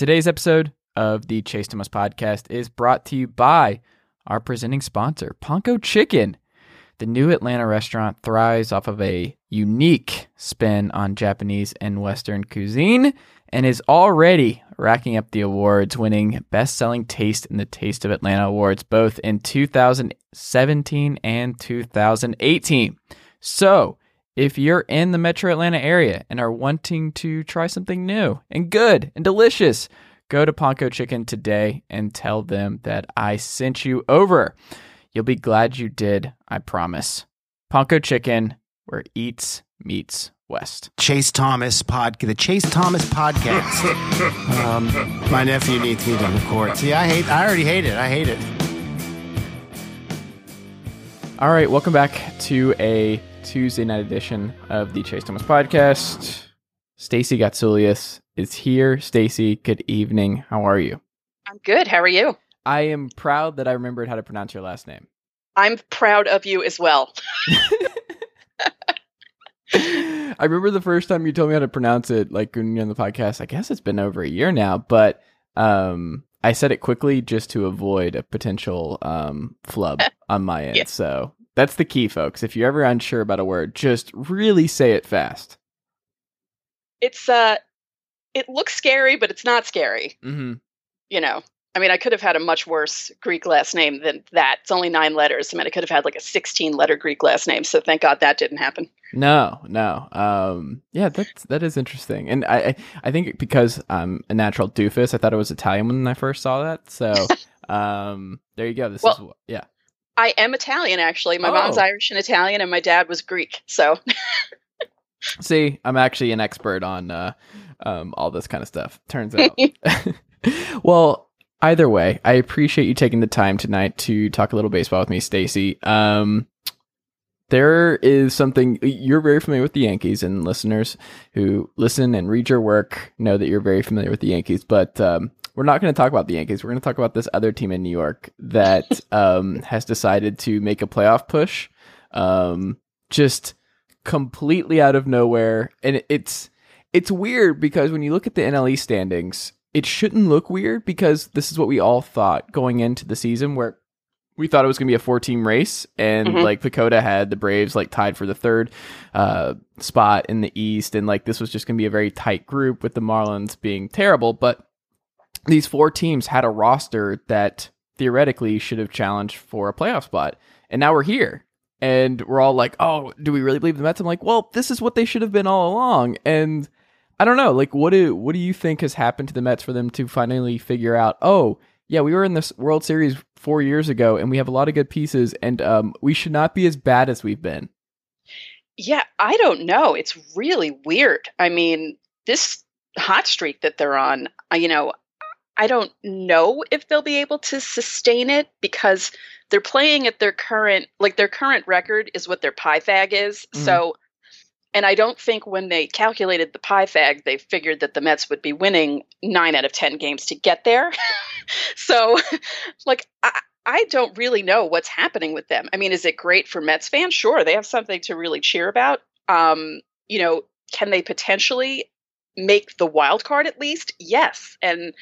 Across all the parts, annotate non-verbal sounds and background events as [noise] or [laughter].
Today's episode of the Chase Thomas podcast is brought to you by our presenting sponsor, Ponko Chicken. The new Atlanta restaurant thrives off of a unique spin on Japanese and Western cuisine and is already racking up the awards, winning Best Selling Taste in the Taste of Atlanta Awards both in 2017 and 2018. So, if you're in the metro Atlanta area and are wanting to try something new and good and delicious, go to Ponko Chicken today and tell them that I sent you over. You'll be glad you did, I promise. Ponko Chicken, where eats meets West. Chase Thomas podcast. The Chase Thomas podcast. [laughs] um, my nephew needs me to record. See, I hate. I already hate it. I hate it. All right, welcome back to a Tuesday night edition of the Chase Thomas podcast. Stacey Gotsulias is here. Stacy, good evening. How are you? I'm good. How are you? I am proud that I remembered how to pronounce your last name. I'm proud of you as well. [laughs] I remember the first time you told me how to pronounce it, like when you're on the podcast. I guess it's been over a year now, but um, I said it quickly just to avoid a potential um, flub [laughs] on my end. Yeah. So that's the key, folks. If you're ever unsure about a word, just really say it fast. It's uh it looks scary, but it's not scary. Mm-hmm. You know. I mean, I could have had a much worse Greek last name than that. It's only nine letters. I mean, I could have had like a 16 letter Greek last name. So thank God that didn't happen. No, no. Um, yeah, that's that is interesting, and I I, I think because I'm a natural doofus, I thought it was Italian when I first saw that. So, [laughs] um, there you go. This Well- is yeah. I am Italian, actually. My mom's Oh. Irish and Italian, and my dad was Greek. So [laughs] See, I'm actually an expert on uh, um, all this kind of stuff. Turns out. [laughs] [laughs] well, either way, I appreciate you taking the time tonight to talk a little baseball with me, Stacey. Um, there is something you're very familiar with the Yankees, and listeners who listen and read your work know that you're very familiar with the Yankees. But um, we're not going to talk about the Yankees. We're going to talk about this other team in New York that [laughs] um, has decided to make a playoff push. Um, just completely out of nowhere, and it's it's weird because when you look at the NLE standings, it shouldn't look weird because this is what we all thought going into the season, where we thought it was going to be a four team race, and Mhm. like PECOTA had the Braves like tied for the third uh, spot in the East, and like this was just going to be a very tight group with the Marlins being terrible, but these four teams had a roster that theoretically should have challenged for a playoff spot, and now we're here. And we're all like, "Oh, do we really believe the Mets?" I'm like, "Well, this is what they should have been all along." And I don't know, like, what do what do you think has happened to the Mets for them to finally figure out? Oh, yeah, we were in this World Series four years ago, and we have a lot of good pieces, and um, we should not be as bad as we've been. yeah, I don't know. It's really weird. I mean, this hot streak that they're on, you know, I don't know if they'll be able to sustain it because they're playing at their current like their current record is what their Pythag is. Mhm. So and I don't think when they calculated the Pythag they figured that the Mets would be winning 9 out of 10 games to get there. [laughs] so like I I don't really know what's happening with them. I mean, is it great for Mets fans? Sure, they have something to really cheer about. Um, you know, can they potentially make the wild card at least? Yes. And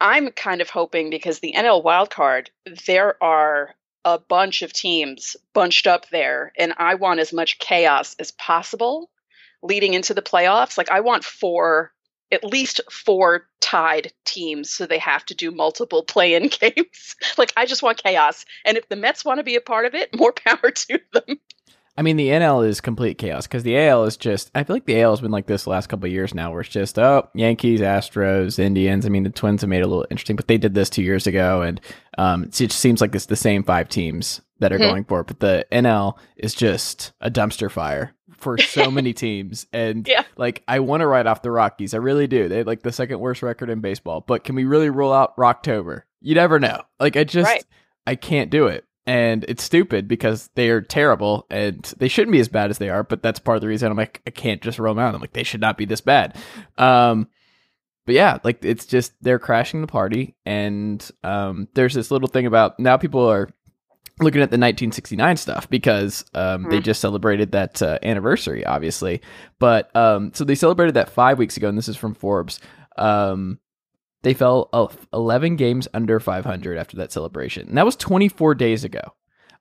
I'm kind of hoping because the NL wild card, there are a bunch of teams bunched up there, and I want as much chaos as possible leading into the playoffs. Like, I want four, at least four tied teams, so they have to do multiple play in [laughs] games. like, I just want chaos. And if the Mets want to be a part of it, more power to them. I mean, the NL is complete chaos because the AL is just. I feel like the AL has been like this the last couple of years now, where it's just oh Yankees, Astros, Indians. I mean, the Twins have made it a little interesting, but they did this two years ago, and um, it just seems like it's the same five teams that are Mhm. going for it. But the NL is just a dumpster fire for so [laughs] many teams, and Yeah. like I want to write off the Rockies. I really do. They like the second worst record in baseball, but can we really roll out Rocktober? You never know. Like I just Right. I can't do it. And it's stupid because they are terrible and they shouldn't be as bad as they are, but that's part of the reason I'm like, I can't just roll them out. I'm like, they should not be this bad. Um, but yeah, like it's just they're crashing the party. And um, there's this little thing about now people are looking at the 1969 stuff because um, they Mhm. just celebrated that uh, anniversary, obviously. But um, so they celebrated that five weeks ago, and this is from Forbes. Um, they fell uh, 11 games under 500 after that celebration. And that was 24 days ago.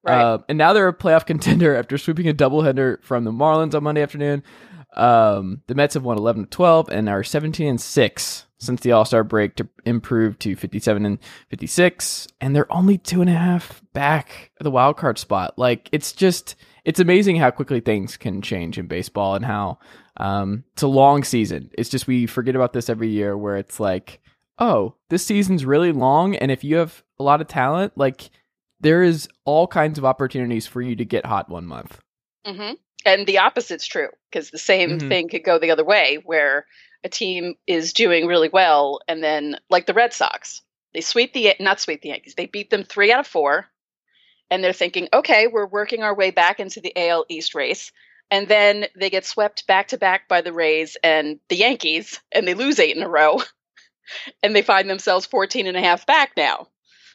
Right. Uh, and now they're a playoff [laughs] contender after sweeping a doubleheader from the Marlins on Monday afternoon. Um, the Mets have won 11 to 12 and are 17 and 6 since the All Star break to improve to 57 and 56. And they're only two and a half back of the wild card spot. Like, it's just, it's amazing how quickly things can change in baseball and how um, it's a long season. It's just we forget about this every year where it's like, oh, this season's really long. And if you have a lot of talent, like, there is all kinds of opportunities for you to get hot one month. hmm And the opposite's true because the same Mhm. thing could go the other way, where a team is doing really well, and then like the Red Sox, they sweep the not sweep the Yankees, they beat them three out of four, and they're thinking, okay, we're working our way back into the AL East race, and then they get swept back to back by the Rays and the Yankees, and they lose eight in a row, [laughs] and they find themselves 14 and a half back now.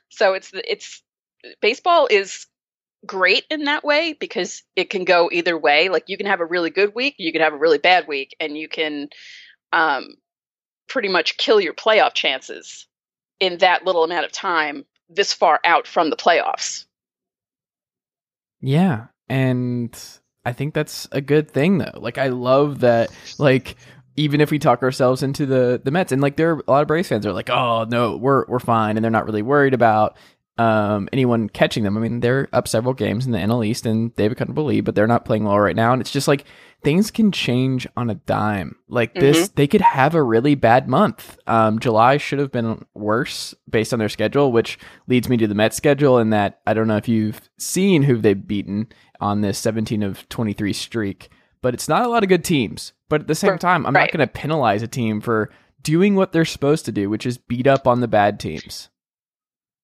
So it's it's baseball is great in that way because it can go either way. Like you can have a really good week, you can have a really bad week, and you can um, pretty much kill your playoff chances in that little amount of time this far out from the playoffs. Yeah. And I think that's a good thing though. Like I love that like even if we talk ourselves into the the Mets and like there are a lot of Braves fans are like, "Oh, no, we're we're fine." And they're not really worried about um anyone catching them. I mean, they're up several games in the NL East and they have a lead, but they're not playing well right now and it's just like things can change on a dime. Like this they could have a really bad month. Um July should have been worse based on their schedule, which leads me to the Mets schedule and that I don't know if you've seen who they've beaten on this 17 of 23 streak, but it's not a lot of good teams. But at the same time, I'm Right. not going to penalize a team for doing what they're supposed to do, which is beat up on the bad teams.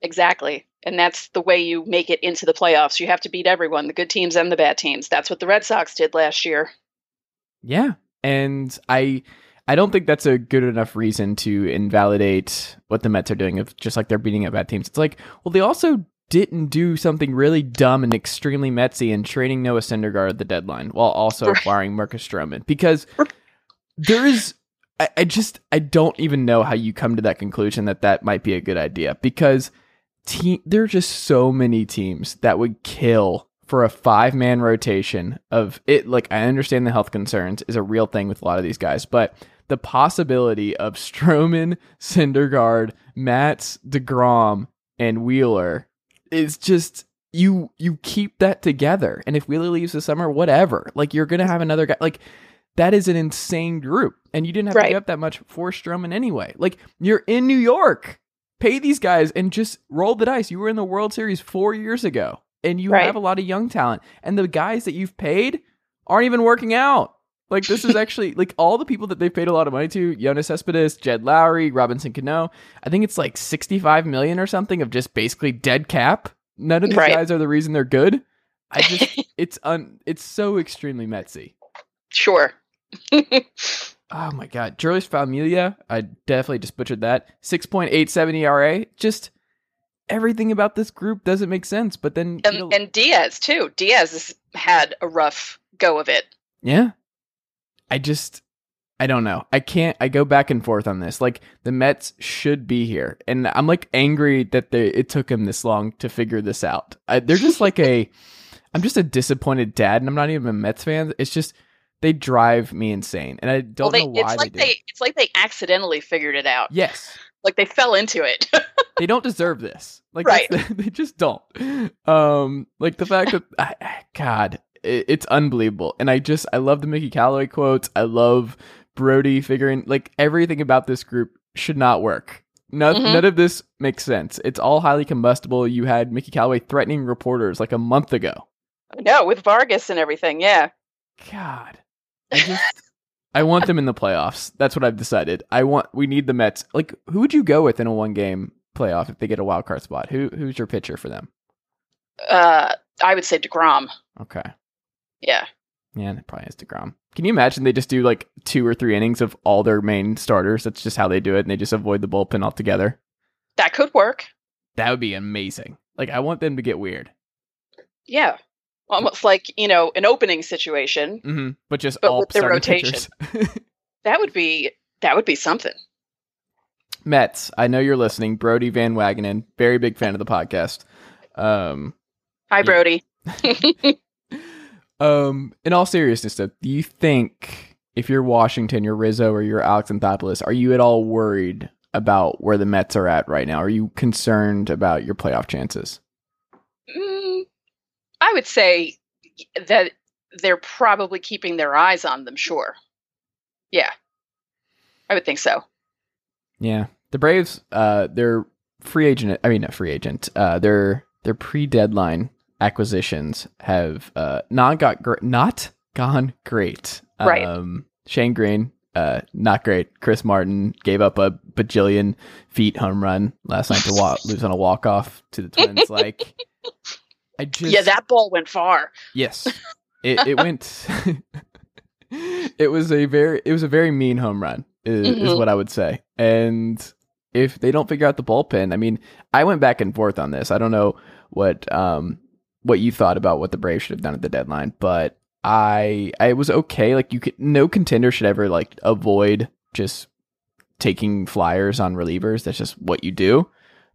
Exactly. And that's the way you make it into the playoffs. You have to beat everyone, the good teams and the bad teams. That's what the Red Sox did last year. Yeah. And I I don't think that's a good enough reason to invalidate what the Mets are doing of just like they're beating up bad teams. It's like, well, they also didn't do something really dumb and extremely Metsy and trading Noah Syndergaard at the deadline while also Right. acquiring Marcus Stroman because there is I, I just I don't even know how you come to that conclusion that that might be a good idea because te- there are just so many teams that would kill for a five man rotation of it. Like I understand the health concerns is a real thing with a lot of these guys, but the possibility of Stroman, Syndergaard, Matz, Degrom, and Wheeler is just you you keep that together. And if Wheeler leaves this summer, whatever. Like you're gonna have another guy like that is an insane group. And you didn't have to Right. give up that much for Stroman anyway. Like you're in New York. Pay these guys and just roll the dice. You were in the World Series four years ago. And you Right. have a lot of young talent. And the guys that you've paid aren't even working out. Like this is actually [laughs] like all the people that they've paid a lot of money to, Yoenis Cespedes, Jed Lowrie, Robinson Cano. I think it's like 65 million or something of just basically dead cap. None of these Right. guys are the reason they're good. I just [laughs] it's un it's so extremely metsy. Sure. [laughs] Oh my god, Julius Familia, I definitely just butchered that. 6.87 ERA. Just everything about this group doesn't make sense, but then and, you know- and Diaz, too. Diaz has had a rough go of it. Yeah. I just I don't know. I can't I go back and forth on this. Like the Mets should be here. And I'm like angry that they it took him this long to figure this out. I, they're just like a [laughs] I'm just a disappointed dad and I'm not even a Mets fan. It's just they drive me insane. And I don't well, they, know why it's like they they, it's like they accidentally figured it out. Yes. Like they fell into it. [laughs] They don't deserve this. Like Right. the- [laughs] they just don't. Um like the fact that I, god, it's unbelievable. And I just I love the Mickey Callaway quotes. I love Brody figuring like everything about this group should not work. No, Mhm. None of this makes sense. It's all highly combustible. You had Mickey Callaway threatening reporters like a month ago. No, with Vargas and everything. Yeah. God, I just [laughs] I want them in the playoffs. That's what I've decided. I want we need the Mets. Like, who would you go with in a one game playoff if they get a wild card spot? Who who's your pitcher for them? Uh, I would say Degrom. Okay, Yeah. yeah, it probably is Degrom. Can you imagine they just do like two or three innings of all their main starters? That's just how they do it, and they just avoid the bullpen altogether. That could work. That would be amazing. Like, I want them to get weird, Yeah. Almost like, you know, an opening situation. hmm but just But all with the rotation. [laughs] That would be that would be something. Mets, I know you're listening. Brodie Van Wagenen, very big fan of the podcast. Um, Hi, Yeah. [laughs] [laughs] Um, in all seriousness, though, do you think if you're Washington, you're Rizzo, or you're Alex Anthopoulos, are you at all worried about where the Mets are at right now? Are you concerned about your playoff chances? Mm, I would say that they're probably keeping their eyes on them, sure. Yeah. I would think so. Yeah, the Braves, uh, their free agent. I mean, not free agent. Uh, their their pre-deadline acquisitions have uh not got gr- not gone great. Right. Um, Shane Greene, uh, not great. Chris Martin gave up a bajillion feet home run last night to wa- [laughs] lose on a walk off to the Twins. like, I [laughs] just yeah, that ball went far. Yes, it it went. [laughs] it was a very it was a very mean home run. Is, is Mhm. what I would say. And if they don't figure out the bullpen, I mean, I went back and forth on this. I don't know what um what you thought about what the Braves should have done at the deadline, but I I was okay. Like you could no contender should ever like avoid just taking flyers on relievers. That's just what you do.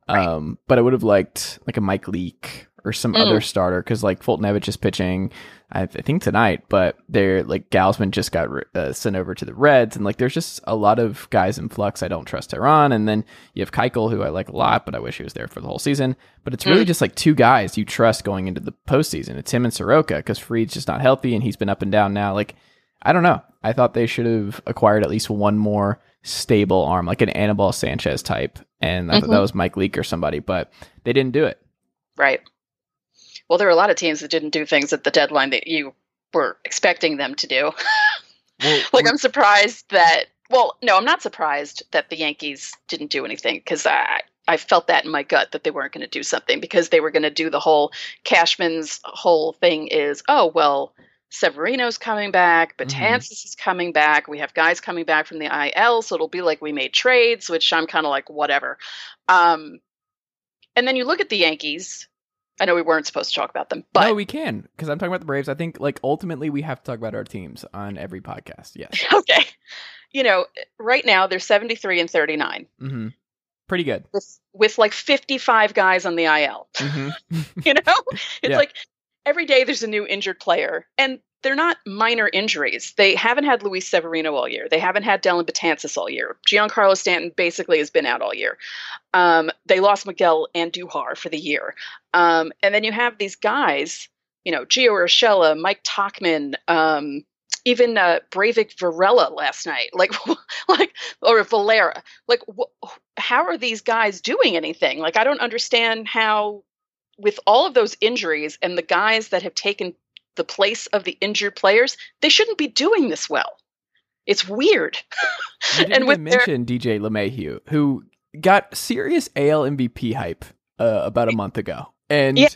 Right. Um, but I would have liked like a Mike Leake or some Mm. other starter because like Fulton Evans is pitching, I, I think tonight, but they're like Gausman just got uh, sent over to the Reds, and like there's just a lot of guys in flux. I don't trust Teheran, and then you have Keuchel, who I like a lot, but I wish he was there for the whole season. But it's really Mm. just like two guys you trust going into the postseason. It's him and Soroka because Fried's just not healthy, and he's been up and down now. Like I don't know. I thought they should have acquired at least one more stable arm, like an Anibal Sanchez type, and I thought that Mhm. was Mike Leake or somebody, but they didn't do it. Right. Well, there are a lot of teams that didn't do things at the deadline that you were expecting them to do. Well, [laughs] like I'm surprised that well, no, I'm not surprised that the Yankees didn't do anything because I I felt that in my gut that they weren't going to do something because they were going to do the whole Cashman's whole thing is oh well Severino's coming back, Mhm. Betances is coming back. We have guys coming back from the IL, so it'll be like we made trades, which I'm kind of like whatever. Um, and then you look at the Yankees. I know we weren't supposed to talk about them, but no, we can because I'm talking about the Braves. I think like ultimately we have to talk about our teams on every podcast. Yes, [laughs] okay. You know, right now they're 73 and 39 hmm pretty good. with, with like 55 guys on the IL. hmm [laughs] You know, [laughs] it's Yeah. like every day there's a new injured player, and they're not minor injuries. They haven't had Luis Severino all year. They haven't had Dellin Betances all year. Giancarlo Stanton basically has been out all year. Um, they lost Miguel Andujar for the year, um, and then you have these guys. You know, Gio Urshela, Mike Tauchman, um, even uh, Breyvic Valera last night, like, [laughs] like, or Valera. Like, wh- how are these guys doing anything? Like, I don't understand how with all of those injuries and the guys that have taken the place of the injured players, they shouldn't be doing this well. It's weird. You didn't [laughs] and with even their mention DJ LeMahieu, who got serious AL MVP hype uh, about a month ago, and Yeah.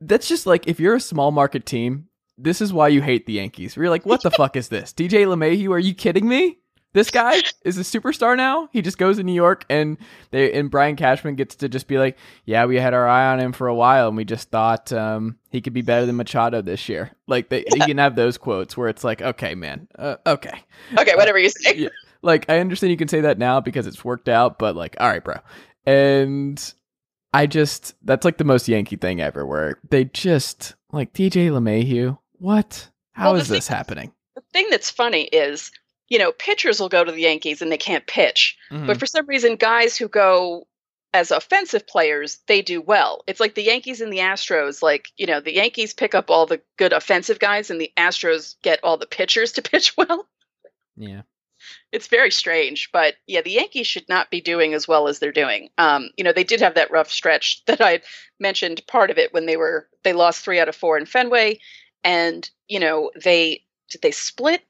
that's just like if you're a small market team, this is why you hate the Yankees. You're like, what the [laughs] fuck is this? DJ LeMahieu? Are you kidding me? This guy is a superstar now. He just goes to New York, and they and Brian Cashman gets to just be like, "Yeah, we had our eye on him for a while, and we just thought um, he could be better than Machado this year." Like they, you can have those quotes where it's like, "Okay, man, uh, okay." okay, whatever you say. Yeah. Like I understand you can say that now because it's worked out, but like, all right, bro. And I just that's like the most Yankee thing ever, where they just like DJ LeMahieu. What? How Well, is this happening? The thing that's funny is, you know, pitchers will go to the Yankees and they can't pitch. Mhm. But for some reason, guys who go as offensive players, they do well. It's like the Yankees and the Astros. Like, you know, the Yankees pick up all the good offensive guys and the Astros get all the pitchers to [laughs] pitch well. Yeah. It's very strange. But yeah, the Yankees should not be doing as well as they're doing. Um, you know, they did have that rough stretch [laughs] that I mentioned part of it when they were they lost three out of four in Fenway. And, you know, they did they split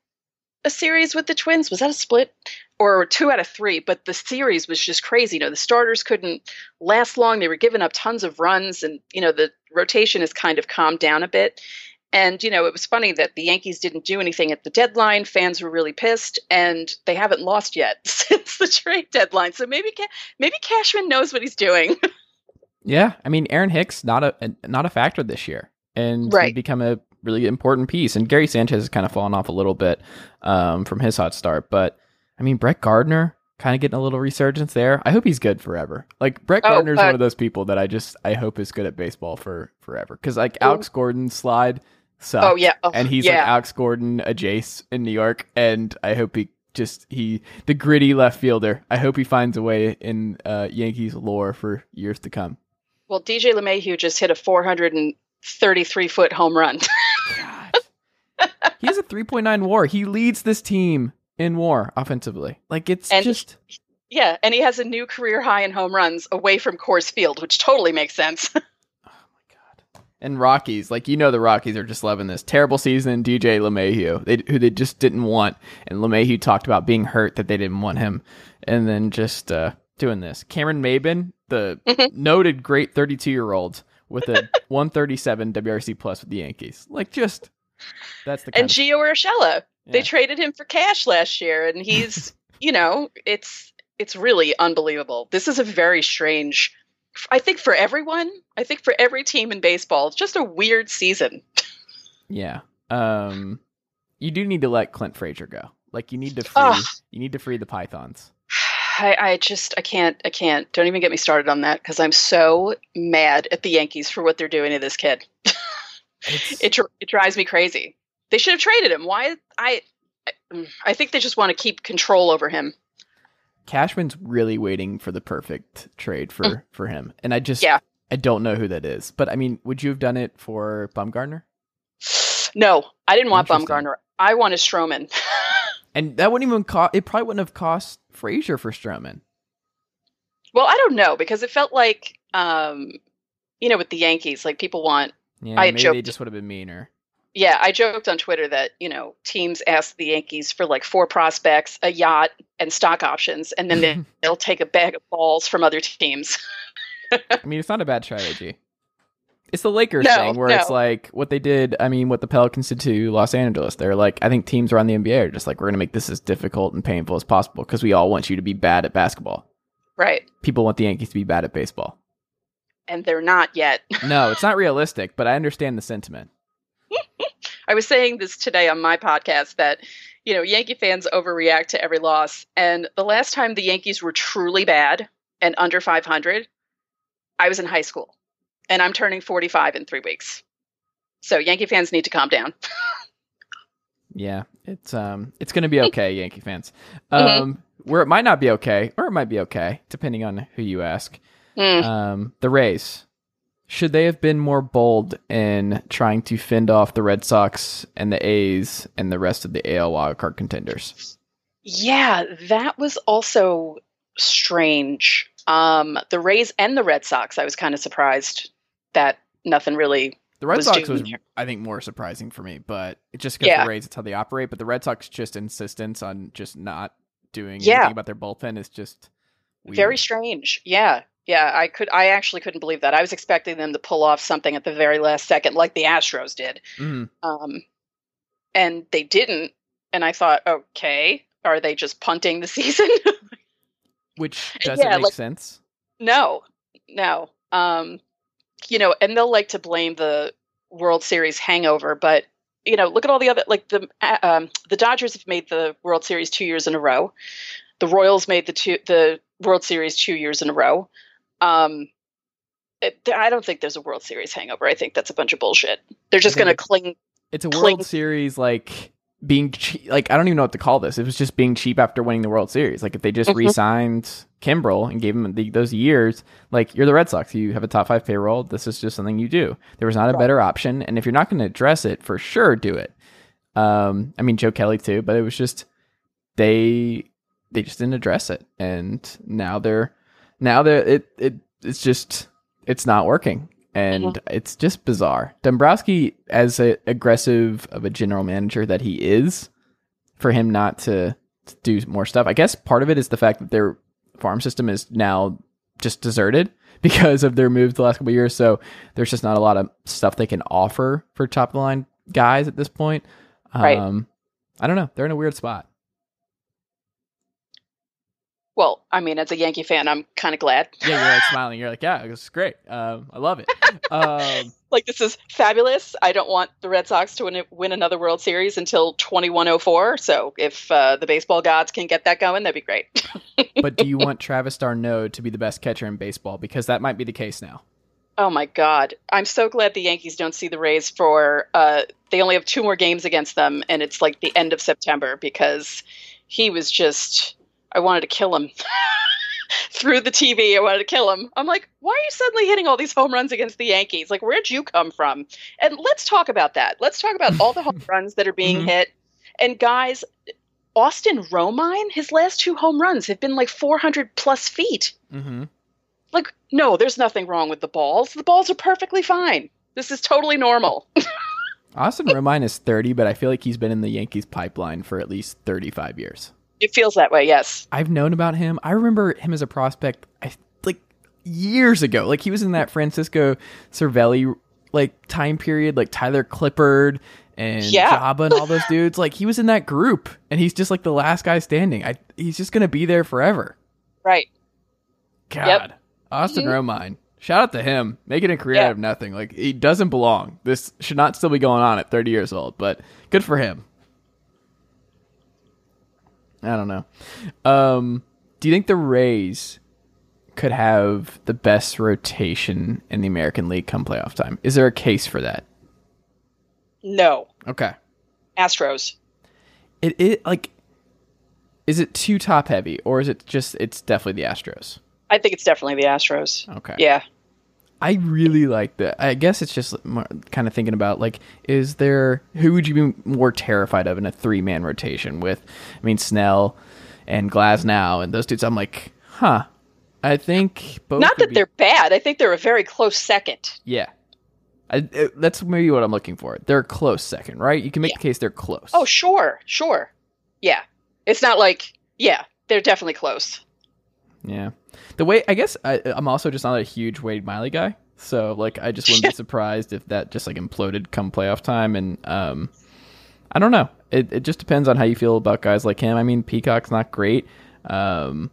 a series with the Twins? Was that a split? Or two out of three, but the series was just crazy. You know, the starters couldn't last long. They were giving up tons of runs, and you know, the rotation has kind of calmed down a bit. And you know, it was funny that the Yankees didn't do anything at the deadline. Fans were really pissed, and they haven't lost yet [laughs] since the trade deadline. So maybe maybe Cashman knows what he's doing. [laughs] yeah, I mean, Aaron Hicks not a not a factor this year, and Right. become a really important piece. And Gary Sanchez has kind of fallen off a little bit um, from his hot start, but I mean, Brett Gardner kind of getting a little resurgence there. I hope he's good forever. Like Brett Oh, Gardner's uh, one of those people that I just I hope is good at baseball for forever. Because like Alex Gordon's slide sucked. oh yeah, oh, and he's like. Alex Gordon, a Jace in New York, and I hope he just he the gritty left fielder. I hope he finds a way in uh, Yankees lore for years to come. well, DJ LeMahieu just hit a 433 foot home run. [laughs] God, [laughs] he has a three point nine WAR. He leads this team in WAR offensively. Like it's And- just yeah, and he has a new career high in home runs away from Coors Field, which totally makes sense. oh my god. And Rockies, like you know, the Rockies are just loving this terrible season. DJ LeMahieu, they, who they just didn't want, and LeMahieu talked about being hurt that they didn't want him, and then just uh, doing this. Cameron Maybin, the Mhm. noted great 32 year old with a [laughs] 137 WRC plus with the Yankees, like just that's the and Gio Urshela, they traded him for cash last year, and [laughs] he's, you know, it's it's really unbelievable. This is a very strange. I think for everyone, I think for every team in baseball, it's just a weird season. yeah. Um, you do need to let Clint Frazier go. Like you need to free, Ugh. you need to free the Pythons. I, I just I can't I can't don't even get me started on that because I'm so mad at the Yankees for what they're doing to this kid. [laughs] It it drives me crazy. They should have traded him. Why I I, think they just want to keep control over him. Cashman's really waiting for the perfect trade for for him, and I just Mm. Yeah. I don't know who that is. But I mean, would you have done it for Bumgarner? No, I didn't want. Bumgarner. I wanted Stroman. [laughs] And that wouldn't even cost. It probably wouldn't have cost Frazier for Stroman. well, I don't know because it felt like um you know with the Yankees like people want Yeah, I maybe they just would have been meaner. yeah, I joked on Twitter that, you know, teams ask the Yankees for like four prospects, a yacht, and stock options, and then they, [laughs] they'll take a bag of balls from other teams. [laughs] I mean, it's not a bad strategy. It's the Lakers No, thing where it's like what they did. I mean, what the Pelicans did to Los Angeles. They're like, I think teams around the NBA are just like, we're going to make this as difficult and painful as possible because we all want you to be bad at basketball. right. People want the Yankees to be bad at baseball. And they're not yet. [laughs] No, it's not realistic, but I understand the sentiment. [laughs] I was saying this today on my podcast that, you know, Yankee fans overreact to every loss. And the last time the Yankees were truly bad and under 500, I was in high school. And I'm turning 45 in three weeks. So Yankee fans need to calm down. [laughs] Yeah, it's um, it's gonna be okay, [laughs] Yankee fans. Mhm. Um, where it might not be okay, or it might be okay, depending on who you ask. Mm. Um, the Rays should they have been more bold in trying to fend off the Red Sox and the A's and the rest of the AL wildcard contenders? Yeah, that was also strange. Um, the Rays and the Red Sox, I was kind of surprised that nothing really. The Red Was Sox was, here. I think, more surprising for me, but it's just because Yeah. the Rays, it's how they operate. But the Red Sox just insistence on just not doing Yeah. anything about their bullpen is just weird. Very strange. Yeah, yeah. I could. I actually couldn't believe that. I was expecting them to pull off something at the very last second, like the Astros did, Mhm. um, and they didn't. And I thought, okay, are they just punting the [laughs] season? Which doesn't Yeah, make like- sense. No, no. Um, you know, and they'll like to blame the World Series hangover, but you know, look at all the other like the uh, um, the Dodgers have made the World Series two years in a row. The Royals made the two the World Series two years in a row. Um, it, I don't think there's a World Series hangover. I think that's a bunch of bullshit. They're just going to cling. It's a cling- World Series like being che- like I don't even know what to call this. It was just being cheap after winning the World Series. Like if they just Mhm. re-signed Kimbrel and gave him the, those years, like you're the Red Sox, you have a top five payroll. This is just something you do. There was not a better option, and if you're not going to address it, for sure do it. Um, I mean Joe Kelly too, but it was just they they just didn't address it, and now they're now they're it it it's just it's not working. And it's just bizarre. Dombrowski, as a, aggressive of a general manager that he is, for him not to, to do more stuff. I guess part of it is the fact that their farm system is now just deserted [laughs] because of their moves the last couple of years. So there's just not a lot of stuff they can offer for top of the line guys at this point. Right. Um, I don't know. They're in a weird spot. Well, I mean, as a Yankee fan, I'm kind of glad. Yeah, you're like [laughs] smiling. You're like, yeah, this is great. Um, I love it. [laughs] Um, Like this is fabulous. I don't want the Red Sox to win, win another World Series until 2104. So if uh, the baseball gods can get that going, that'd be great. [laughs] but do you want Travis d'Arnaud to be the best catcher in baseball? Because that might be the case now. Oh my God. I'm so glad the Yankees don't see the Rays for, uh, they only have two more games against them, and it's like the end of September because he was just, I wanted to kill him. [laughs] Through the TV, I wanted to kill him. I'm like, why are you suddenly hitting all these home runs against the Yankees? Like, where'd you come from? And let's talk about that. Let's talk about all the home [laughs] runs that are being Mhm. hit. And guys, Austin Romine, his last two home runs have been like 400 plus feet Mm-hmm. like no there's nothing wrong with the balls the balls are perfectly fine this is totally normal [laughs] Austin Romine is 30, but I feel like he's been in the Yankees pipeline for at least 35 years. It feels that way yes I've known about him. I remember him as a prospect I, like years ago. Like he was in that Francisco Cervelli like time period, like Tyler Clippard and Yeah. Joba and all those [laughs] dudes. Like he was in that group and he's just like the last guy standing. I he's just going to be there forever. right God. Austin Romine. Shout out to him. Making a career Yeah. out of nothing. Like he doesn't belong. This should not still be going on at 30 years old, but good for him. I don't know. Um, do you think the Rays could have the best rotation in the American League come playoff time? Is there a case for that? no Okay. astros It it like is it too top heavy or is it just it's definitely the Astros? i think it's definitely the astros Okay. yeah I really like that. I guess it's just kind of thinking about like, is there who would you be more terrified of in a three man rotation with? I mean, Snell and Glasnow and those dudes. I'm like, huh. I think both. not that be- they're bad i think they're a very close second yeah. I, it- that's maybe what I'm looking for. They're a close second, right? You can make Yeah. the case they're close. oh sure sure yeah it's not like yeah they're definitely close Yeah. The way I guess I, I'm also just not a huge Wade Miley guy, so like I just wouldn't be [laughs] surprised if that just like imploded come playoff time. And um, I don't know. It it just depends on how you feel about guys like him. I mean, Peacock's not great. Um,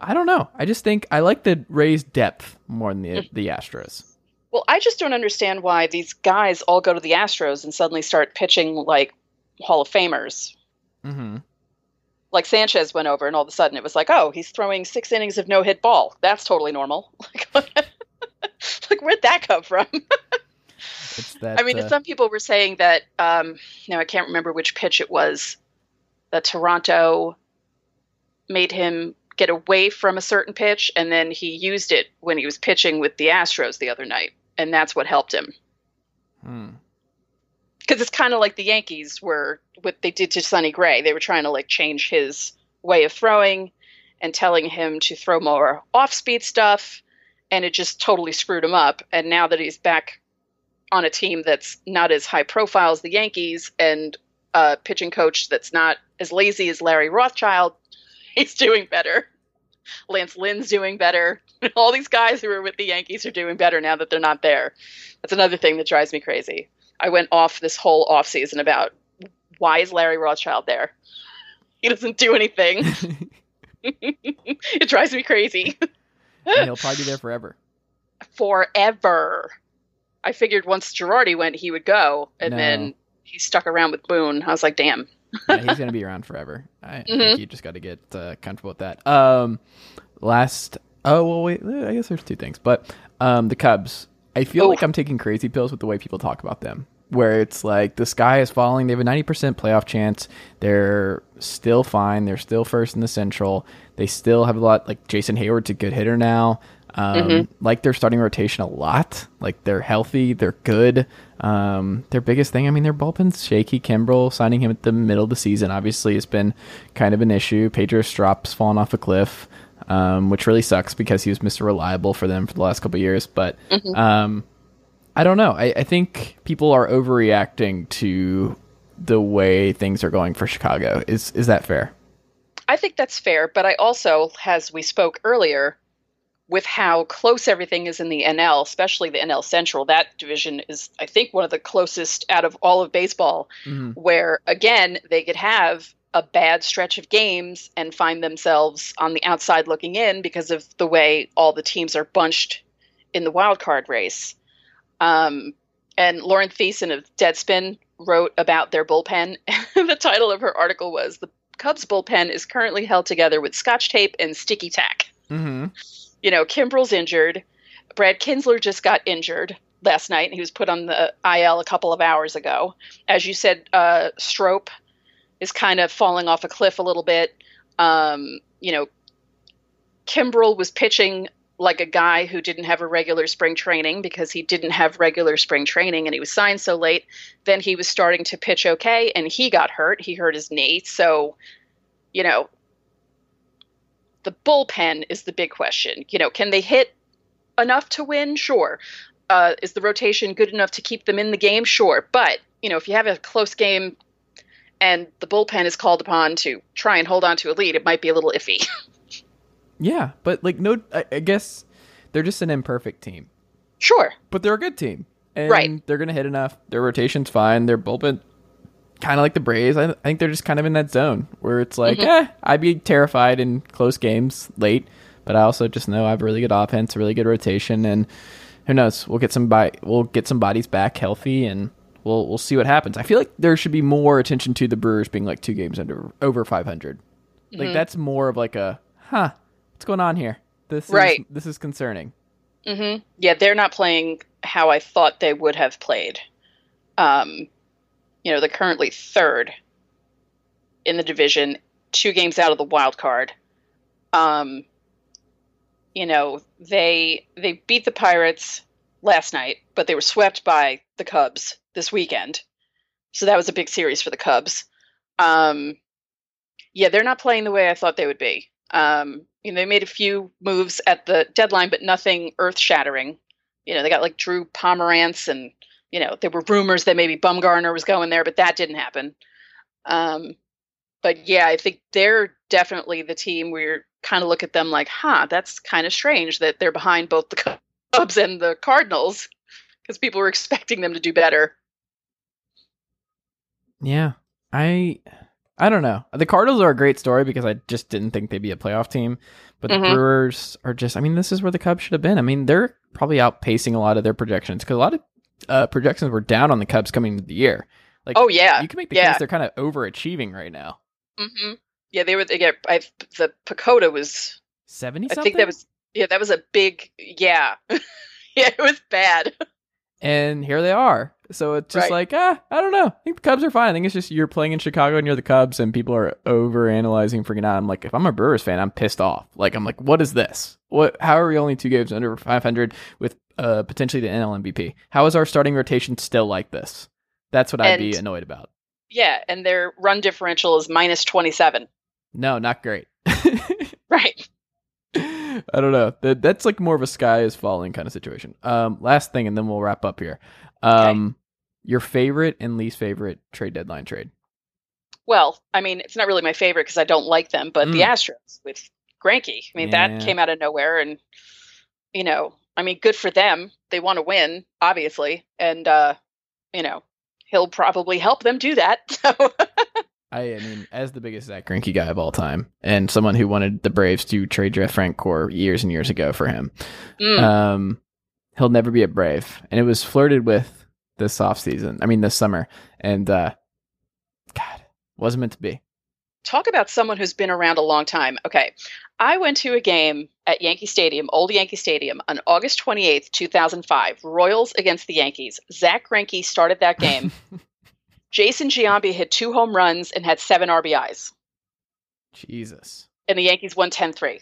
I don't know. I just think I like the Rays' depth more than the the Astros. well i just don't understand why these guys all go to the astros and suddenly start pitching like hall of famers Mm-hmm. Like Sanchez went over, and all of a sudden it was like, oh, he's throwing six innings of no hit ball. That's totally normal. [laughs] Like, like where'd that come from? [laughs] It's that. I mean, uh, some people were saying that. Um, now I can't remember which pitch it was. That Toronto made him get away from a certain pitch, and then he used it when he was pitching with the Astros the other night, and that's what helped him. hmm. Because it's kind of like the Yankees were what they did to Sonny Gray. They were trying to like change his way of throwing and telling him to throw more off-speed stuff, and it just totally screwed him up. And now that he's back on a team that's not as high profile as the Yankees and a pitching coach that's not as lazy as Larry Rothschild, [laughs] he's doing better. Lance Lynn's doing better. [laughs] All these guys who were with the Yankees are doing better now that they're not there. That's another thing that drives me crazy. I went off this whole off season about why is Larry Rothschild there? He doesn't do anything. [laughs] [laughs] it drives me crazy. [laughs] And he'll probably be there forever. Forever. I figured once Girardi went, he would go, and No. then he stuck around with Boone. I was like, damn. yeah, he's gonna be around forever. I Mhm. think you just got to get uh, comfortable with that. Um, last. Oh well, wait. I guess there's two things, but um, the Cubs. I feel Oh. like I'm taking crazy pills with the way people talk about them. where it's like the sky is falling. They have a 90% playoff chance. They're still fine. They're still first in the Central. They still have a lot, like Jason Hayward's a good hitter now. Um, Like their starting rotation a lot. Like they're healthy. They're good. Um, their biggest thing, I mean, their bullpen's shaky. Kimbrel signing him at the middle of the season obviously has been kind of an issue. Pedro Strop's fallen off a cliff, um, which really sucks because he was Mr. Reliable for them for the last couple of years. But um, I don't know. I, I think people are overreacting to the way things are going for Chicago. Is is that fair? I think that's fair, but I also, as we spoke earlier, with how close everything is in the NL, especially the NL Central, that division is, I think, one of the closest out of all of baseball, where, again, they could have a bad stretch of games and find themselves on the outside looking in because of the way all the teams are bunched in the wild card race. Um, and Lauren Theisen of Deadspin wrote about their bullpen. [laughs] the title of her article was The Cubs bullpen is currently held together with scotch tape and sticky tack. Mm-hmm. You know, Kimbrel's injured. Brad Kintzler just got injured last night. He was put on the IL a couple of hours ago. As you said, uh, Strope is kind of falling off a cliff a little bit. Um, you know, Kimbrel was pitching like a guy who didn't have a regular spring training because he didn't have regular spring training and he was signed so late. Then he was starting to pitch okay and he got hurt. He hurt his knee. So, you know, the bullpen is the big question. You know, can they hit enough to win? Sure. Uh, is the rotation good enough to keep them in the game? Sure. But, you know, if you have a close game and the bullpen is called upon to try and hold on to a lead, it might be a little iffy. [laughs] Yeah, but like no, I, I guess they're just an imperfect team, sure. but they're a good team, and Right. they're gonna hit enough. Their rotation's fine. Their bullpen, kind of like the Braves. I, I think they're just kind of in that zone where it's like, eh, I'd be terrified in close games late, but I also just know I have a really good offense, a really good rotation, and who knows? We'll get some by, we'll get some bodies back healthy, and we'll we'll see what happens. I feel like there should be more attention to the Brewers being like two games under over 500. Like that's more of like a huh, what's going on here? This Right. is this is concerning. hmm Yeah, they're not playing how I thought they would have played. Um, you know, they're currently third in the division, two games out of the wild card. Um, you know, they they beat the Pirates last night, but they were swept by the Cubs this weekend. So that was a big series for the Cubs. Um, yeah, they're not playing the way I thought they would be. Um, you know, they made a few moves at the deadline, but nothing earth shattering. You know, they got like Drew Pomeranz, and you know, there were rumors that maybe Bumgarner was going there, but that didn't happen. Um, but yeah, I think they're definitely the team where you kind of look at them like, huh, that's kind of strange that they're behind both the Cubs and the Cardinals because people were expecting them to do better. Yeah. I I don't know. The Cardinals are a great story because I just didn't think they'd be a playoff team. But the Mhm. Brewers are just I mean, this is where the Cubs should have been. I mean, they're probably outpacing a lot of their projections because a lot of uh, projections were down on the Cubs coming into the year. Like Oh yeah, you can make the yeah. case they're kind of overachieving right now. hmm yeah. They were. They get. I, the PECOTA was. Seventy I think that was. Yeah, that was a big. Yeah, [laughs] yeah. It was bad. and here they are. So it's just Right. like, ah, I don't know. I think the Cubs are fine. I think it's just you're playing in Chicago and you're the Cubs, and people are over analyzing, freaking out. I'm like, if I'm a Brewers fan, I'm pissed off. Like, I'm like, what is this? What? How are we only two games under 500 with uh, potentially the NL MVP? How is our starting rotation still like this? That's what I'd be annoyed about. Yeah, and their run differential is minus twenty seven. No, not great. [laughs] Right. [laughs] I don't know. That that's like more of a sky is falling kind of situation. Um, last thing, and then we'll wrap up here. Um, your favorite and least favorite trade deadline trade. Well, I mean, it's not really my favorite because I don't like them, but the Mm. Astros with Greinke. I mean, Yeah. that came out of nowhere, and you know, I mean, good for them. They want to win, obviously, and uh, you know, he'll probably help them do that. [laughs] So I, I mean, as the biggest Zack Greinke guy of all time, and someone who wanted the Braves to trade Jeff Francoeur years and years ago for him, Mm. um, he'll never be a Brave. And it was flirted with this offseason. I mean, this summer, and uh, God, wasn't meant to be. talk about someone who's been around a long time. Okay. I went to a game at Yankee Stadium, Old Yankee Stadium, on August 28th, 2005. Royals against the Yankees. Zack Greinke started that game. [laughs] Jason Giambi hit two home runs and had seven RBIs. Jesus. And the Yankees won 10 3.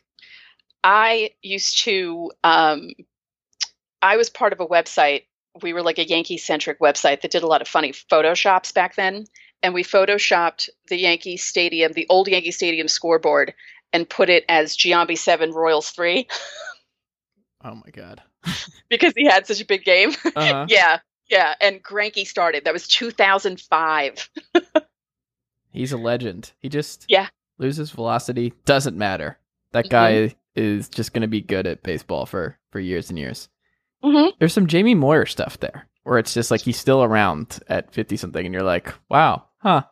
I used to, um, I was part of a website. We were like a Yankee centric website that did a lot of funny photoshops back then. And we photoshopped the Yankee Stadium, the old Yankee Stadium scoreboard, and put it as Giambi 7, Royals 3. Oh my God. [laughs] because he had such a big game. Uh-huh. [laughs] yeah. Yeah. And Greinke started. That was 2005. [laughs] He's a legend. He just Yeah. loses velocity. Doesn't matter. That guy is just going to be good at baseball for for years and years. Mhm. There's some Jamie Moyer stuff there, where it's just like he's still around at fifty something, and you're like, wow, huh?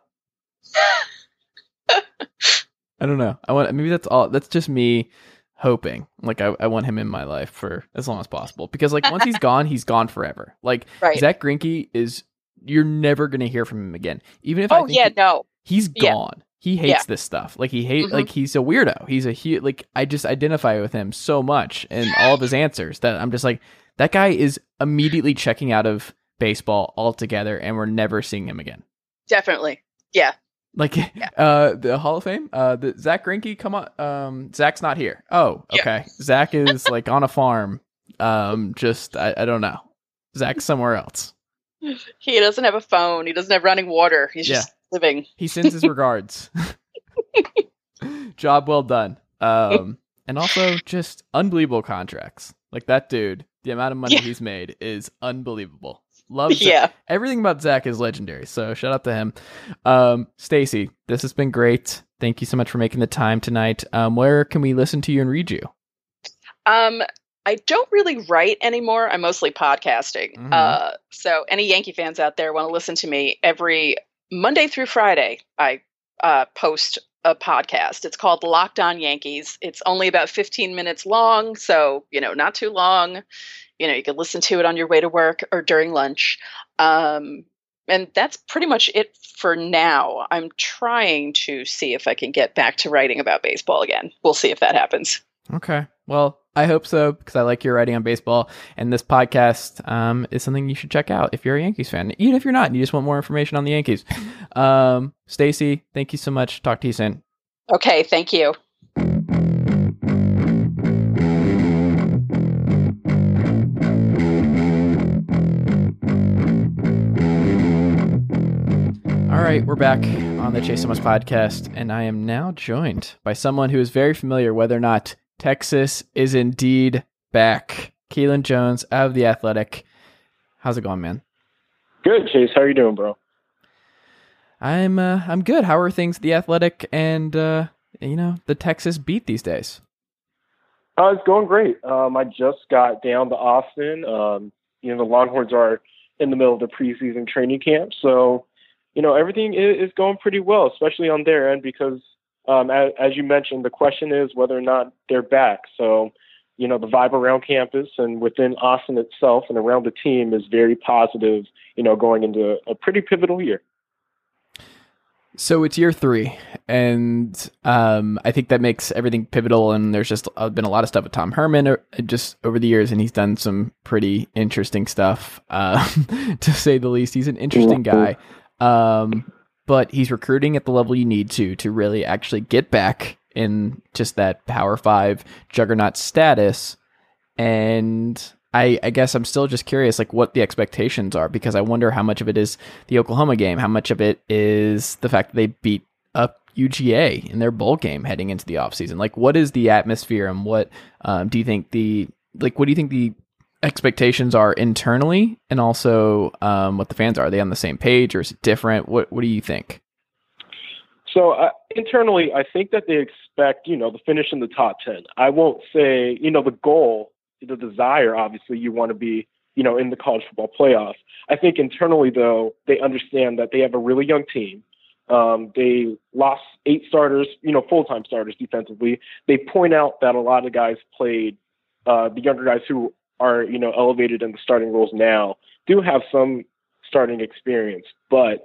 [laughs] I don't know. I want maybe that's all. That's just me hoping. Like I, I want him in my life for as long as possible because like once he's [laughs] gone, he's gone forever. Like Right. Zack Greinke is. You're never gonna hear from him again. Even if I Oh, yeah. he- No. he's gone. He hates Yeah. this stuff. Like he hate Mhm. like he's a weirdo. He's a he like I just identify with him so much and all of his answers that I'm just like that guy is immediately checking out of baseball altogether and we're never seeing him again. Definitely. Yeah. Like [laughs] uh the Hall of Fame, uh the Zack Greinke, come on um Zack's not here. Oh, Yeah. okay. Zack is like on a farm. Um just I, I don't know. Zack's somewhere else. He doesn't have a phone. He doesn't have running water. He's Yeah. just living. He sends his [laughs] regards. [laughs] Job well done. Um, and also just unbelievable contracts. Like that dude, the amount of money Yeah. he's made is unbelievable. Love [laughs] Zack. Yeah. everything about Zack is legendary. So shout out to him. Um, Stacey, this has been great. Thank you so much for making the time tonight. Um, where can we listen to you and read you? Um, I don't really write anymore. I'm mostly podcasting. Mhm. Uh, so any Yankee fans out there want to listen to me every Monday through Friday, I uh, post a podcast. It's called Locked On Yankees. It's only about 15 minutes long, so you know, not too long. You know, you can listen to it on your way to work or during lunch. Um, and that's pretty much it for now. I'm trying to see if I can get back to writing about baseball again. We'll see if that happens. Okay. Well, I hope so because I like your writing on baseball, and this podcast um, is something you should check out if you're a Yankees fan. Even if you're not, and you just want more information on the Yankees. Um, Stacey, thank you so much. Talk to you soon. Okay, thank you. All right, we're back on the Chase Thomas podcast, and I am now joined by someone who is very familiar whether or not Texas is indeed back. Kaelen Jones out of the Athletic. How's it going, man? Good, Chase. How are you doing, bro? I'm uh, I'm good. How are things at the Athletic and uh, you know the Texas beat these days? Uh, it's going great. Um, I just got down to Austin. Um, you know, the Longhorns are in the middle of the preseason training camp, so you know everything is, is going pretty well, especially on their end because, um, as, as you mentioned, the question is whether or not they're back. So, you know, the vibe around campus and within Austin itself and around the team is very positive. You know, going into a, pretty pivotal year. So it's year three, and um, I think that makes everything pivotal. And there's just uh, been a lot of stuff with Tom Herman uh, just over the years, and he's done some pretty interesting stuff, uh, [laughs] to say the least. He's an interesting guy, um, but he's recruiting at the level you need to to really actually get back in just that Power Five juggernaut status. And I, I guess I'm still just curious, like what the expectations are, because I wonder how much of it is the Oklahoma game, how much of it is the fact that they beat up UGA in their bowl game heading into the offseason. Like, what is the atmosphere, and what um, do you think the like? What do you think the expectations are internally, and also um, what the fans are? Are they on the same page, or is it different? What What do you think? So uh, internally, I think that they expect, you know, to finish in the top 10. I won't say, you know, the goal, the desire, obviously, you want to be, you know, in the college football playoff. I think internally, though, they understand that they have a really young team. Um, they lost eight starters, you know, full time starters defensively. They point out that a lot of guys played, uh, the younger guys who are, you know, elevated in the starting roles now do have some starting experience, but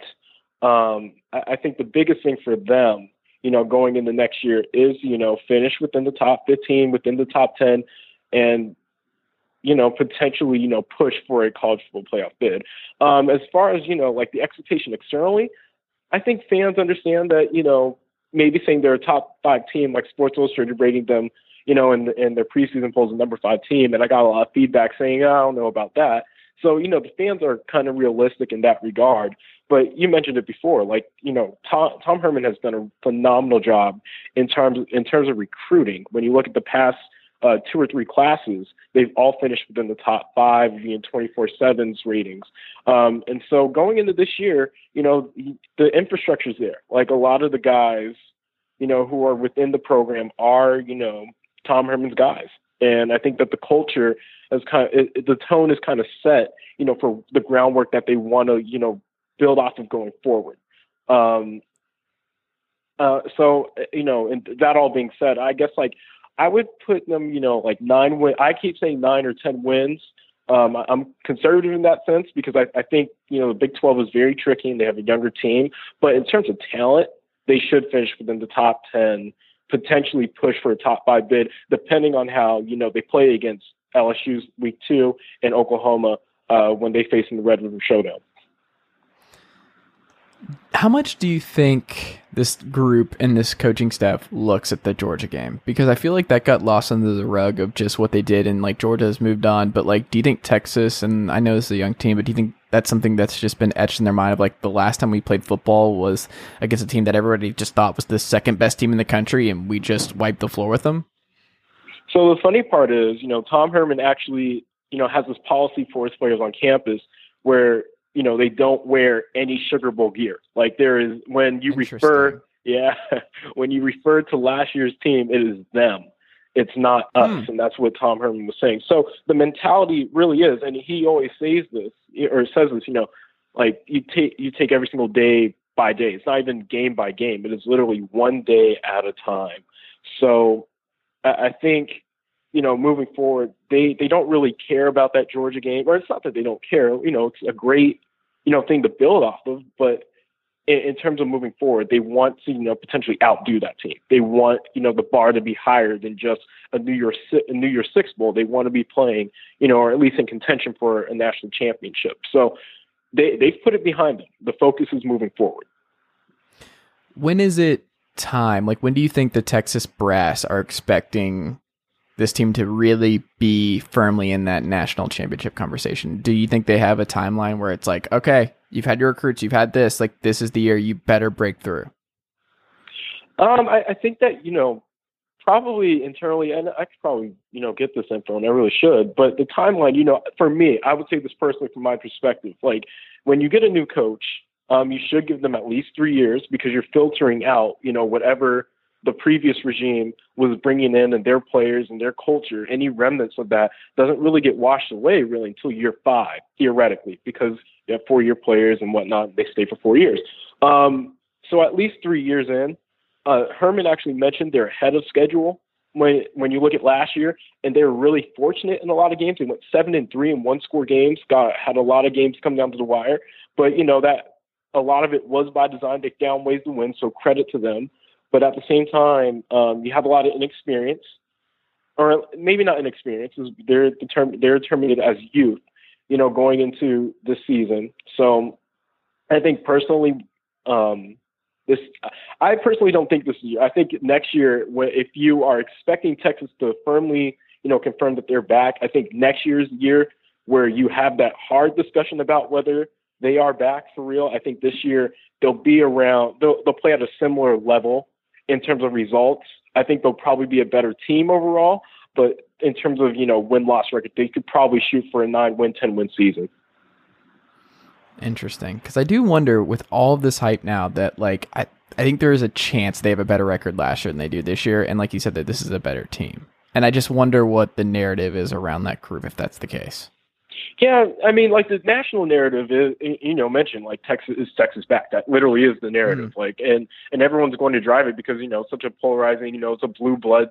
um, I, I think the biggest thing for them you know, going into next year is, you know, finish within the top 15, within the top 10, and, you know, potentially, you know, push for a college football playoff bid. Um, as far as, you know, like the expectation externally, I think fans understand that, you know, maybe saying they're a top five team, like Sports Illustrated rating them, you know, in, in their preseason polls, a number five team. And I got a lot of feedback saying, oh, I don't know about that. So, you know, the fans are kind of realistic in that regard. But you mentioned it before, like, you know, Tom, Tom Herman has done a phenomenal job in terms in terms of recruiting. When you look at the past uh, two or three classes, they've all finished within the top five in 24/7's ratings. Um, and so going into this year, you know, the infrastructure's there. Like a lot of the guys, you know, who are within the program are, you know, Tom Herman's guys. And I think that the culture is kind of it, the tone is kind of set, you know, for the groundwork that they want to, you know, build off of going forward. Um, uh, so you know, and that all being said, I guess like I would put them, you know, like nine win. I keep saying nine or ten wins. Um, I'm conservative in that sense because I, I think you know the Big 12 is very tricky and they have a younger team. But in terms of talent, they should finish within the top 10 potentially push for a top five bid, depending on how you know they play against LSU's week two and Oklahoma uh, when they face in the Red River Showdown. How much do you think this group and this coaching staff looks at the Georgia game? Because I feel like that got lost under the rug of just what they did, and like Georgia has moved on. But like, do you think Texas and I know this is a young team, but do you think that's something that's just been etched in their mind of like the last time we played football was against a team that everybody just thought was the second best team in the country, and we just wiped the floor with them? So the funny part is, you know, Tom Herman actually, you know, has this policy for his players on campus where you know they don't wear any Sugar Bowl gear. Like there is when you refer, yeah, [laughs] when you refer to last year's team, it is them. It's not us, hmm. and that's what Tom Herman was saying. So the mentality really is, and he always says this or says this. You know, like you take you take every single day by day. It's not even game by game. It is literally one day at a time. So I think you know, moving forward, they they don't really care about that Georgia game, or it's not that they don't care. You know, it's a great you know thing to build off of, but in, terms of moving forward, they want to you know potentially outdo that team. They want you know the bar to be higher than just a New Year a New Year Six bowl. They want to be playing you know, or at least in contention for a national championship. So they they've put it behind them. The focus is moving forward. When is it time? Like when do you think the Texas brass are expecting this team to really be firmly in that national championship conversation? Do you think they have a timeline where it's like, okay, you've had your recruits, you've had this, like this is the year you better break through? Um, I, I think that you know probably internally, and I could probably you know get this info, and I really should. But the timeline, you know, for me, I would say this personally from my perspective. Like when you get a new coach, um, you should give them at least three years because you're filtering out, you know, whatever the previous regime was bringing in and their players and their culture, any remnants of that doesn't really get washed away really until year five, theoretically, because you have four year players and whatnot. They stay for four years. Um, so at least three years in, uh, Herman actually mentioned they're ahead of schedule when when you look at last year, and they were really fortunate in a lot of games. They went seven and three in one score games. Got had a lot of games come down to the wire, but you know that a lot of it was by design. They found ways to win, so credit to them. But at the same time, um, you have a lot of inexperience, or maybe not inexperience. They're determined. They're determined as youth, you know, going into this season. So, I think personally, um, this I personally don't think this is. I think next year, if you are expecting Texas to firmly, you know, confirm that they're back, I think next year's year where you have that hard discussion about whether they are back for real. I think this year they'll be around. They'll they'll play at a similar level in terms of results, I think they'll probably be a better team overall. But in terms of you know win loss record, they could probably shoot for a nine win, ten win season. Interesting, because I do wonder with all of this hype now that like I I think there is a chance they have a better record last year than they do this year, and like you said that this is a better team. And I just wonder what the narrative is around that group if that's the case. Yeah, I mean, like the national narrative is, you know, mentioned like Texas is Texas back. That literally is the narrative. Mm-hmm. Like, and and everyone's going to drive it because you know such a polarizing, you know, it's a blue blood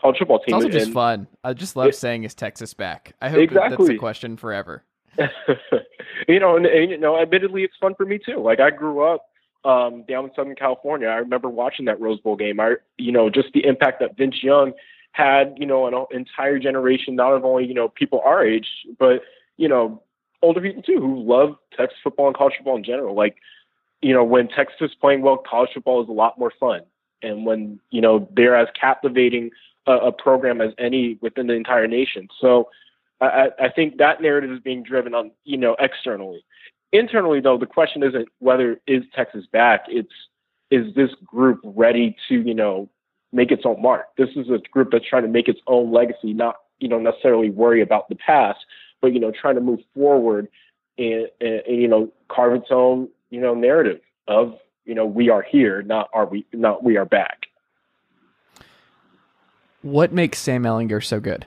college football team. It's also and, just fun. I just love it, saying is Texas back. I hope exactly. that's a question forever. [laughs] you know, and, and, you know, admittedly, it's fun for me too. Like I grew up, um, down in Southern California. I remember watching that Rose Bowl game. I, you know, just the impact that Vince Young had, you know, an entire generation, not only, you know, people our age, but, you know, older people too who love Texas football and college football in general. Like, you know, when Texas is playing well, college football is a lot more fun. And when, you know, they're as captivating a, a program as any within the entire nation. So I, I think that narrative is being driven on, you know, externally. Internally, though, the question isn't whether is Texas back. It's is this group ready to, you know, make its own mark. This is a group that's trying to make its own legacy, not, you know, necessarily worry about the past, but, you know, trying to move forward and, and, and you know, carve its own, you know, narrative of, you know, we are here, not are we, not we are back. What makes Sam Ehlinger so good?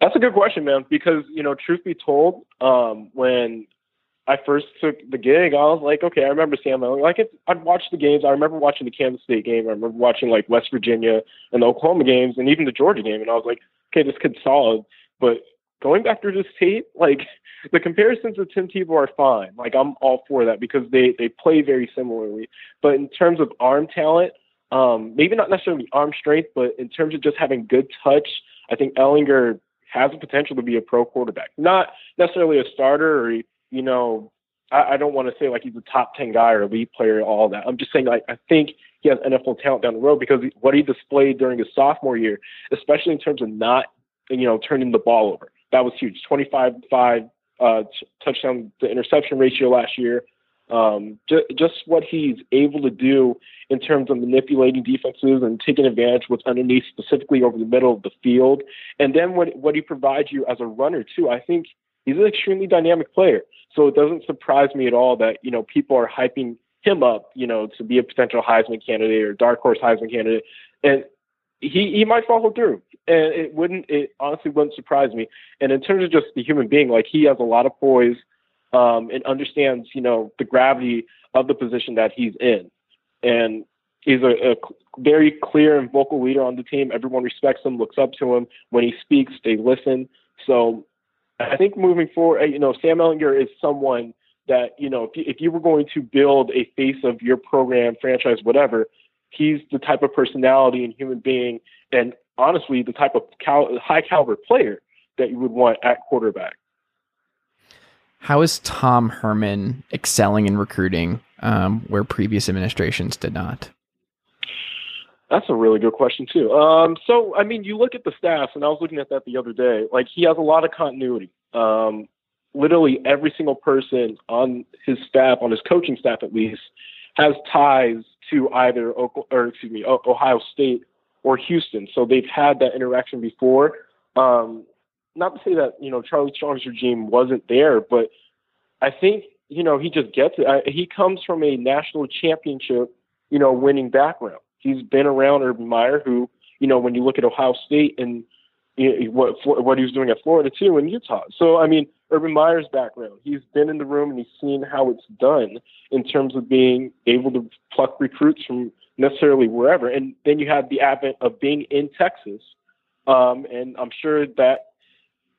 That's a good question, man. Because you know, truth be told, um, when I first took the gig, I was like, okay, I remember Sam Ehlinger. Like, it, I'd watch the games. I remember watching the Kansas State game. I remember watching like West Virginia and the Oklahoma games, and even the Georgia game. And I was like, okay, this kid's solid. But going back through this tape, like [laughs] the comparisons with Tim Tebow are fine. Like I'm all for that because they they play very similarly. But in terms of arm talent, um, maybe not necessarily arm strength, but in terms of just having good touch, I think Ehlinger has the potential to be a pro quarterback. Not necessarily a starter or, you know, I, I don't want to say like he's a top 10 guy or elite player, or all that. I'm just saying, like, I think he has NFL talent down the road because what he displayed during his sophomore year, especially in terms of not, you know, turning the ball over, that was huge. 25 5 uh, touchdown to interception ratio last year. Um, ju- just what he's able to do in terms of manipulating defenses and taking advantage what's underneath, specifically over the middle of the field, and then what what he provides you as a runner too. I think he's an extremely dynamic player, so it doesn't surprise me at all that you know people are hyping him up, you know, to be a potential Heisman candidate or dark horse Heisman candidate, and he he might follow through. And it wouldn't it honestly wouldn't surprise me. And in terms of just the human being, like he has a lot of poise um, and understands, you know, the gravity of the position that he's in. And he's a, a very clear and vocal leader on the team. Everyone respects him, looks up to him. When he speaks, they listen. So I think moving forward, you know, Sam Ehlinger is someone that, you know, if you, if you were going to build a face of your program, franchise, whatever, he's the type of personality and human being, and honestly, the type of cal- high caliber player that you would want at quarterback. How is Tom Herman excelling in recruiting um, where previous administrations did not? That's a really good question too. Um, so, I mean, you look at the staff, and I was looking at that the other day. Like, he has a lot of continuity. Um, literally every single person on his staff, on his coaching staff at least, has ties to either or excuse me, Ohio State or Houston. So they've had that interaction before. Um, not to say that you know Charlie Strong's regime wasn't there, but I think you know he just gets it. I, he comes from a national championship, you know, winning background. He's been around Urban Meyer, who you know when you look at Ohio State and what what he was doing at Florida too and Utah. So I mean, Urban Meyer's background. He's been in the room and he's seen how it's done in terms of being able to pluck recruits from necessarily wherever. And then you have the advent of being in Texas. Um, and I'm sure that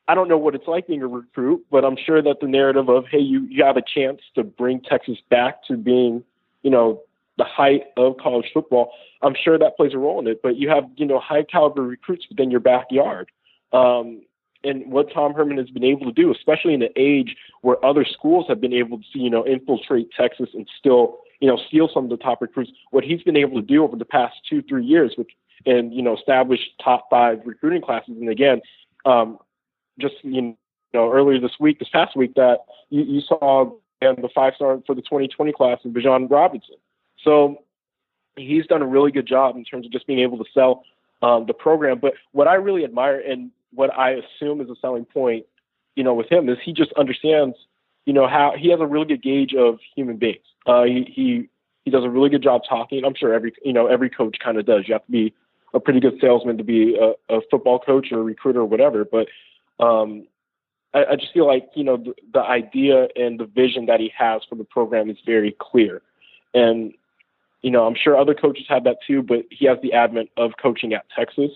I don't know what it's like being a recruit, but I'm sure that the narrative of hey, you you have a chance to bring Texas back to being, you know, the height of college football. I'm sure that plays a role in it. But you have you know high caliber recruits within your backyard. Um, and what Tom Herman has been able to do, especially in the age where other schools have been able to, you know, infiltrate Texas and still, you know, steal some of the top recruits. What he's been able to do over the past two, three years, with and you know, establish top five recruiting classes. And again, um, just you know earlier this week, this past week, that you, you saw and the five star for the 2020 class of Bijan Robinson. So he's done a really good job in terms of just being able to sell um, the program. But what I really admire and what I assume is a selling point, you know, with him is he just understands, you know, how he has a really good gauge of human beings. Uh, he, he he does a really good job talking. I'm sure every you know every coach kind of does. You have to be a pretty good salesman to be a, a football coach or a recruiter or whatever. But um, I, I just feel like you know the, the idea and the vision that he has for the program is very clear, and you know I'm sure other coaches have that too. But he has the advent of coaching at Texas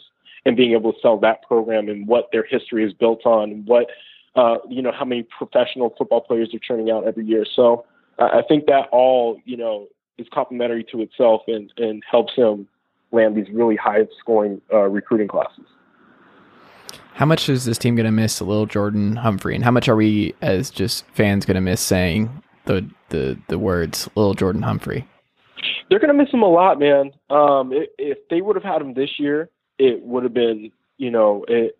and being able to sell that program and what their history is built on, and what uh, you know how many professional football players are churning out every year. So I think that all you know is complementary to itself and and helps him land these really high scoring uh, recruiting classes. How much is this team going to miss little Jordan Humphrey, and how much are we as just fans going to miss saying the the the words little Jordan Humphrey? They're going to miss him a lot, man. Um, if, if they would have had him this year, it would have been, you know, it,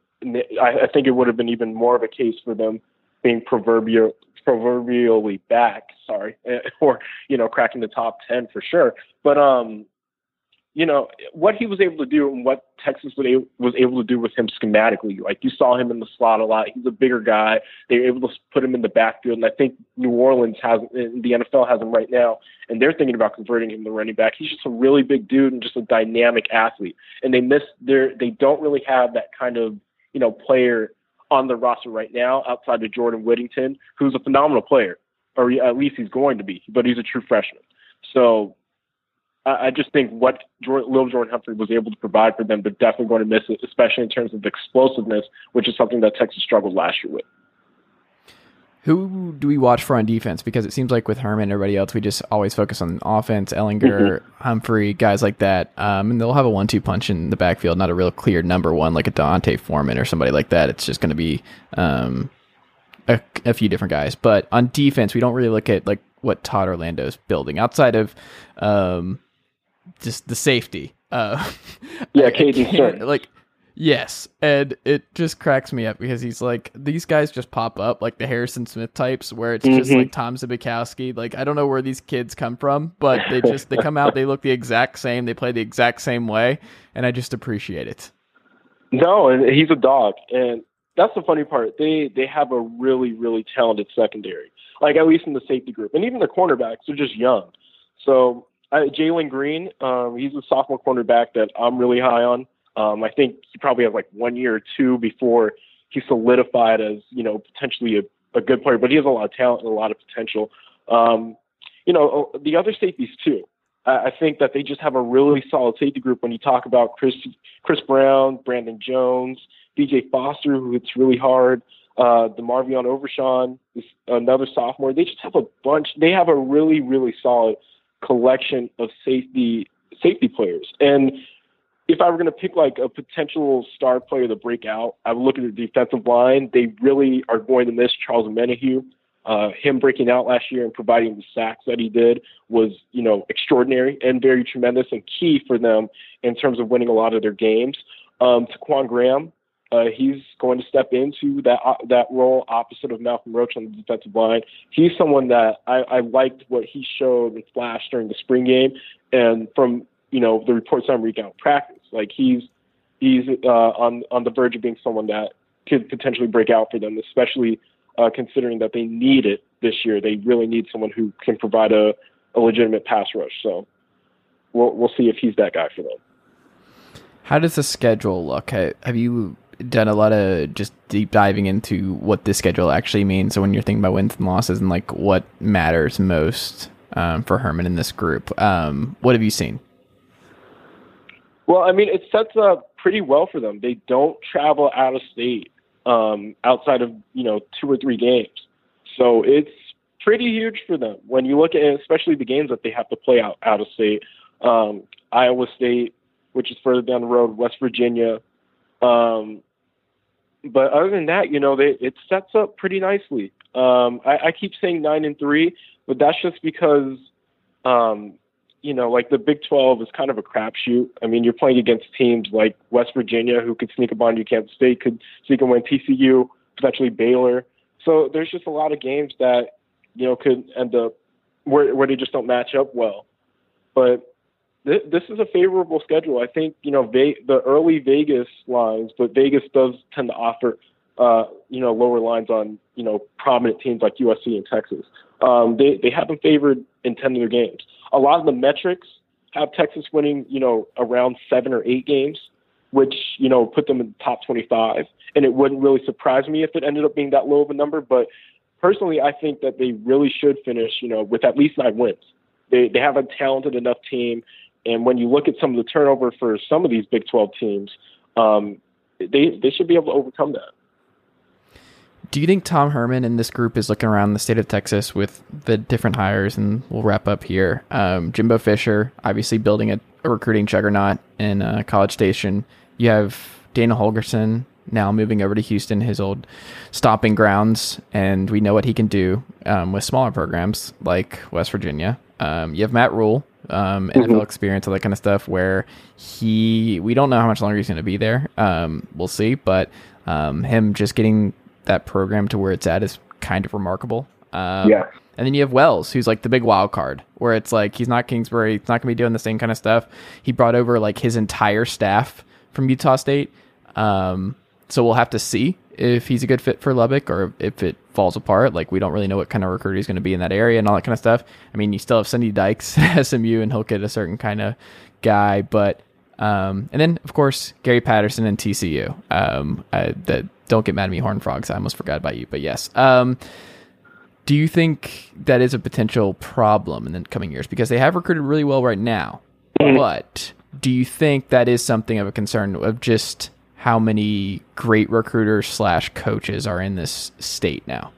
I, I think it would have been even more of a case for them being proverbial proverbially back, sorry, [laughs] or you know, cracking the top ten for sure. But um, you know, what he was able to do and what Texas was able to do with him schematically. Like you saw him in the slot a lot. He's a bigger guy. They were able to put him in the backfield. And I think New Orleans has, the NFL has him right now. And they're thinking about converting him to running back. He's just a really big dude and just a dynamic athlete. And they miss their, they don't really have that kind of, you know, player on the roster right now outside of Jordan Whittington, who's a phenomenal player, or at least he's going to be, but he's a true freshman. So I just think what Lil Jordan Humphrey was able to provide for them, they're definitely going to miss it, especially in terms of explosiveness, which is something that Texas struggled last year with. Who do we watch for on defense? Because it seems like with Herman and everybody else, we just always focus on offense, Ehlinger, mm-hmm. Humphrey, guys like that. Um, and they'll have a one two punch in the backfield, not a real clear number one like a D'Onta Foreman or somebody like that. It's just going to be um, a, a few different guys. But on defense, we don't really look at like what Todd Orlando's building outside of um, just the safety. Uh, yeah, Caden [laughs] Like, yes, and it just cracks me up because he's like these guys just pop up like the Harrison Smith types, where it's mm-hmm. just like Tom Zbikowski. Like I don't know where these kids come from, but they just they come out, they look the exact same, they play the exact same way, and I just appreciate it. No, and he's a dog, and that's the funny part. They they have a really really talented secondary, like at least in the safety group, and even the cornerbacks are just young. So Jalen Green, um, he's a sophomore cornerback that I'm really high on. Um, I think he probably has like one year or two before he solidified as you know potentially a, a good player, but he has a lot of talent and a lot of potential. Um, you know uh, the other safeties too. I, I think that they just have a really solid safety group. When you talk about Chris Chris Brown, Brandon Jones, BJ Foster, who hits really hard, uh, DeMarvion Overshown, another sophomore. They just have a bunch. They have a really really solid collection of safety safety players. And if I were going to pick like a potential star player to break out, I would look at the defensive line. They really are going to miss Charles Omenihu. Uh, him breaking out last year and providing the sacks that he did was, you know, extraordinary and very tremendous and key for them in terms of winning a lot of their games. Um, Ta'Quon Graham, uh, he's going to step into that uh, that role opposite of Malcolm Roach on the defensive line. He's someone that I, I liked what he showed and flashed during the spring game, and from you know the reports I'm reading out practice, like he's he's uh, on on the verge of being someone that could potentially break out for them, especially uh, considering that they need it this year. They really need someone who can provide a, a legitimate pass rush. So we'll we'll see if he's that guy for them. How does the schedule look? Have you done a lot of just deep diving into what this schedule actually means. So when you're thinking about wins and losses and like what matters most um, for Herman in this group, um, what have you seen? Well, I mean, it sets up pretty well for them. They don't travel out of state um, outside of you know two or three games, so it's pretty huge for them when you look at especially the games that they have to play out out of state. Um, Iowa State, which is further down the road, West Virginia, um, but other than that, you know, they, it sets up pretty nicely. Um, I, I keep saying nine and three, but that's just because, um, you know, like the Big 12 is kind of a crapshoot. I mean, you're playing against teams like West Virginia, who could sneak up on you, Kansas State could sneak and win, TCU, potentially Baylor. So there's just a lot of games that, you know, could end up where, where they just don't match up well. But this is a favorable schedule. I think you know Ve- the early Vegas lines, but Vegas does tend to offer uh, you know lower lines on you know prominent teams like USC and Texas. Um, they they have them favored in ten of their games. A lot of the metrics have Texas winning you know around seven or eight games, which you know put them in the top twenty five. And it wouldn't really surprise me if it ended up being that low of a number. But personally, I think that they really should finish you know with at least nine wins. They they have a talented enough team and when you look at some of the turnover for some of these Big 12 teams, um, they they should be able to overcome that. do you think Tom Herman and this group is looking around the state of Texas with the different hires? And we'll wrap up here. Um, Jimbo Fisher, obviously building a, a recruiting juggernaut in uh, College Station. You have Dana Holgorsen now moving over to Houston, his old stopping grounds, and we know what he can do um, with smaller programs like West Virginia. Um, you have Matt Rhule, um, NFL mm-hmm. experience, all that kind of stuff, where he we don't know how much longer he's going to be there. Um, we'll see, but um, him just getting that program to where it's at is kind of remarkable. Um, yeah. And then you have Wells, who's like the big wild card, where it's like he's not Kingsbury, he's not going to be doing the same kind of stuff. He brought over like his entire staff from Utah State. Um, so we'll have to see if he's a good fit for Lubbock or if it falls apart. Like we don't really know what kind of recruiter he's going to be in that area and all that kind of stuff. I mean, you still have Sonny Dykes [laughs] at SMU, and he'll get a certain kind of guy, but um, and then of course Gary Patterson and TCU. Um, I, that don't get mad at me, Horn Frogs. I almost forgot about you, but yes. Um, do you think that is a potential problem in the coming years because they have recruited really well right now? Mm-hmm. But do you think that is something of a concern of just how many great recruiters slash coaches are in this state now?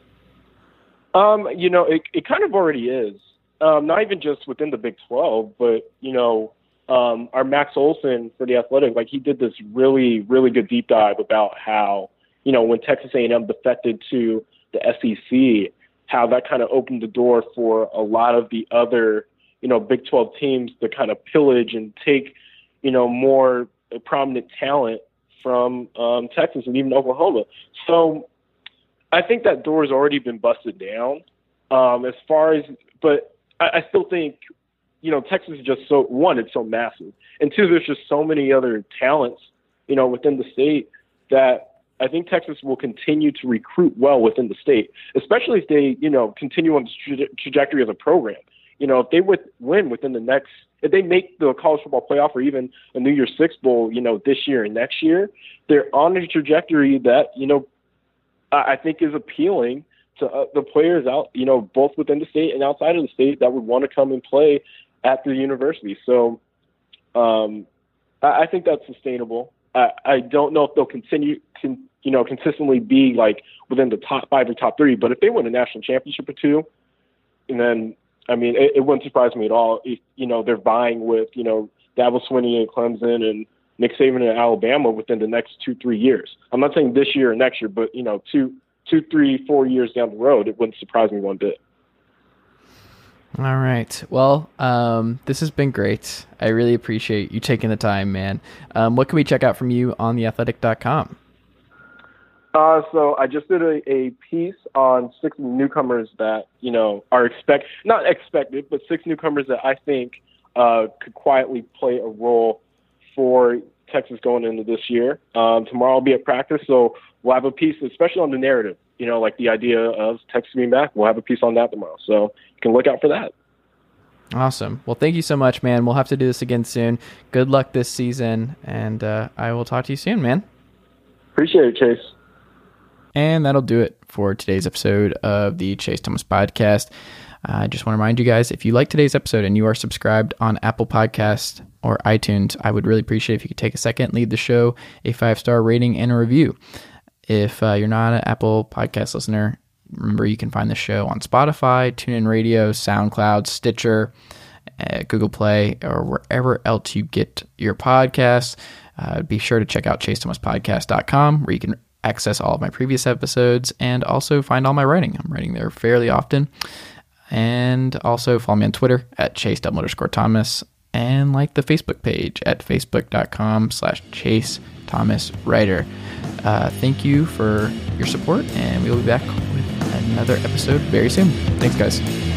Um, you know, it, it kind of already is. Um, not even just within the Big 12, but, you know, um, our Max Olson for the Athletic, like he did this really, really good deep dive about how, you know, when Texas A&M defected to the SEC, how that kind of opened the door for a lot of the other, you know, Big 12 teams to kind of pillage and take, you know, more prominent talent from um, Texas and even Oklahoma. So I think that door has already been busted down. Um, as far as, but I, I still think, you know, Texas is just so one, it's so massive, and two, there's just so many other talents, you know, within the state that I think Texas will continue to recruit well within the state, especially if they, you know, continue on this tra- trajectory of the program. You know, if they would win within the next if they make the college football playoff or even a New Year's Six bowl, you know, this year and next year, they're on a trajectory that you know I think is appealing to uh, the players out, you know, both within the state and outside of the state that would want to come and play at the university. So um, I, I think that's sustainable. I, I don't know if they'll continue, can, you know, consistently be like within the top five or top three. But if they win a national championship or two, and then I mean, it, it wouldn't surprise me at all if you know they're vying with you know Dabo Swinney and Clemson and Nick Saban in Alabama within the next two three years. I'm not saying this year or next year, but you know two two three four years down the road, it wouldn't surprise me one bit. All right. Well, um, this has been great. I really appreciate you taking the time, man. Um, what can we check out from you on theathletic.com? Uh, so I just did a, a piece on six newcomers that you know are expect not expected, but six newcomers that I think uh, could quietly play a role for Texas going into this year. Um, tomorrow I'll be at practice, so we'll have a piece, especially on the narrative. You know, like the idea of Texas being back. We'll have a piece on that tomorrow, so you can look out for that. Awesome. Well, thank you so much, man. We'll have to do this again soon. Good luck this season, and uh, I will talk to you soon, man. Appreciate it, Chase. And that'll do it for today's episode of the Chase Thomas Podcast. I just want to remind you guys if you like today's episode and you are subscribed on Apple Podcast or iTunes, I would really appreciate if you could take a second, leave the show a five star rating and a review. If uh, you're not an Apple Podcast listener, remember you can find the show on Spotify, TuneIn Radio, SoundCloud, Stitcher, uh, Google Play, or wherever else you get your podcasts. Uh, be sure to check out chasethomaspodcast.com where you can access all of my previous episodes and also find all my writing. I'm writing there fairly often. And also follow me on Twitter at chase underscore Thomas and like the Facebook page at facebook.com slash chase Thomas writer. Uh, thank you for your support, and we will be back with another episode very soon. Thanks, guys.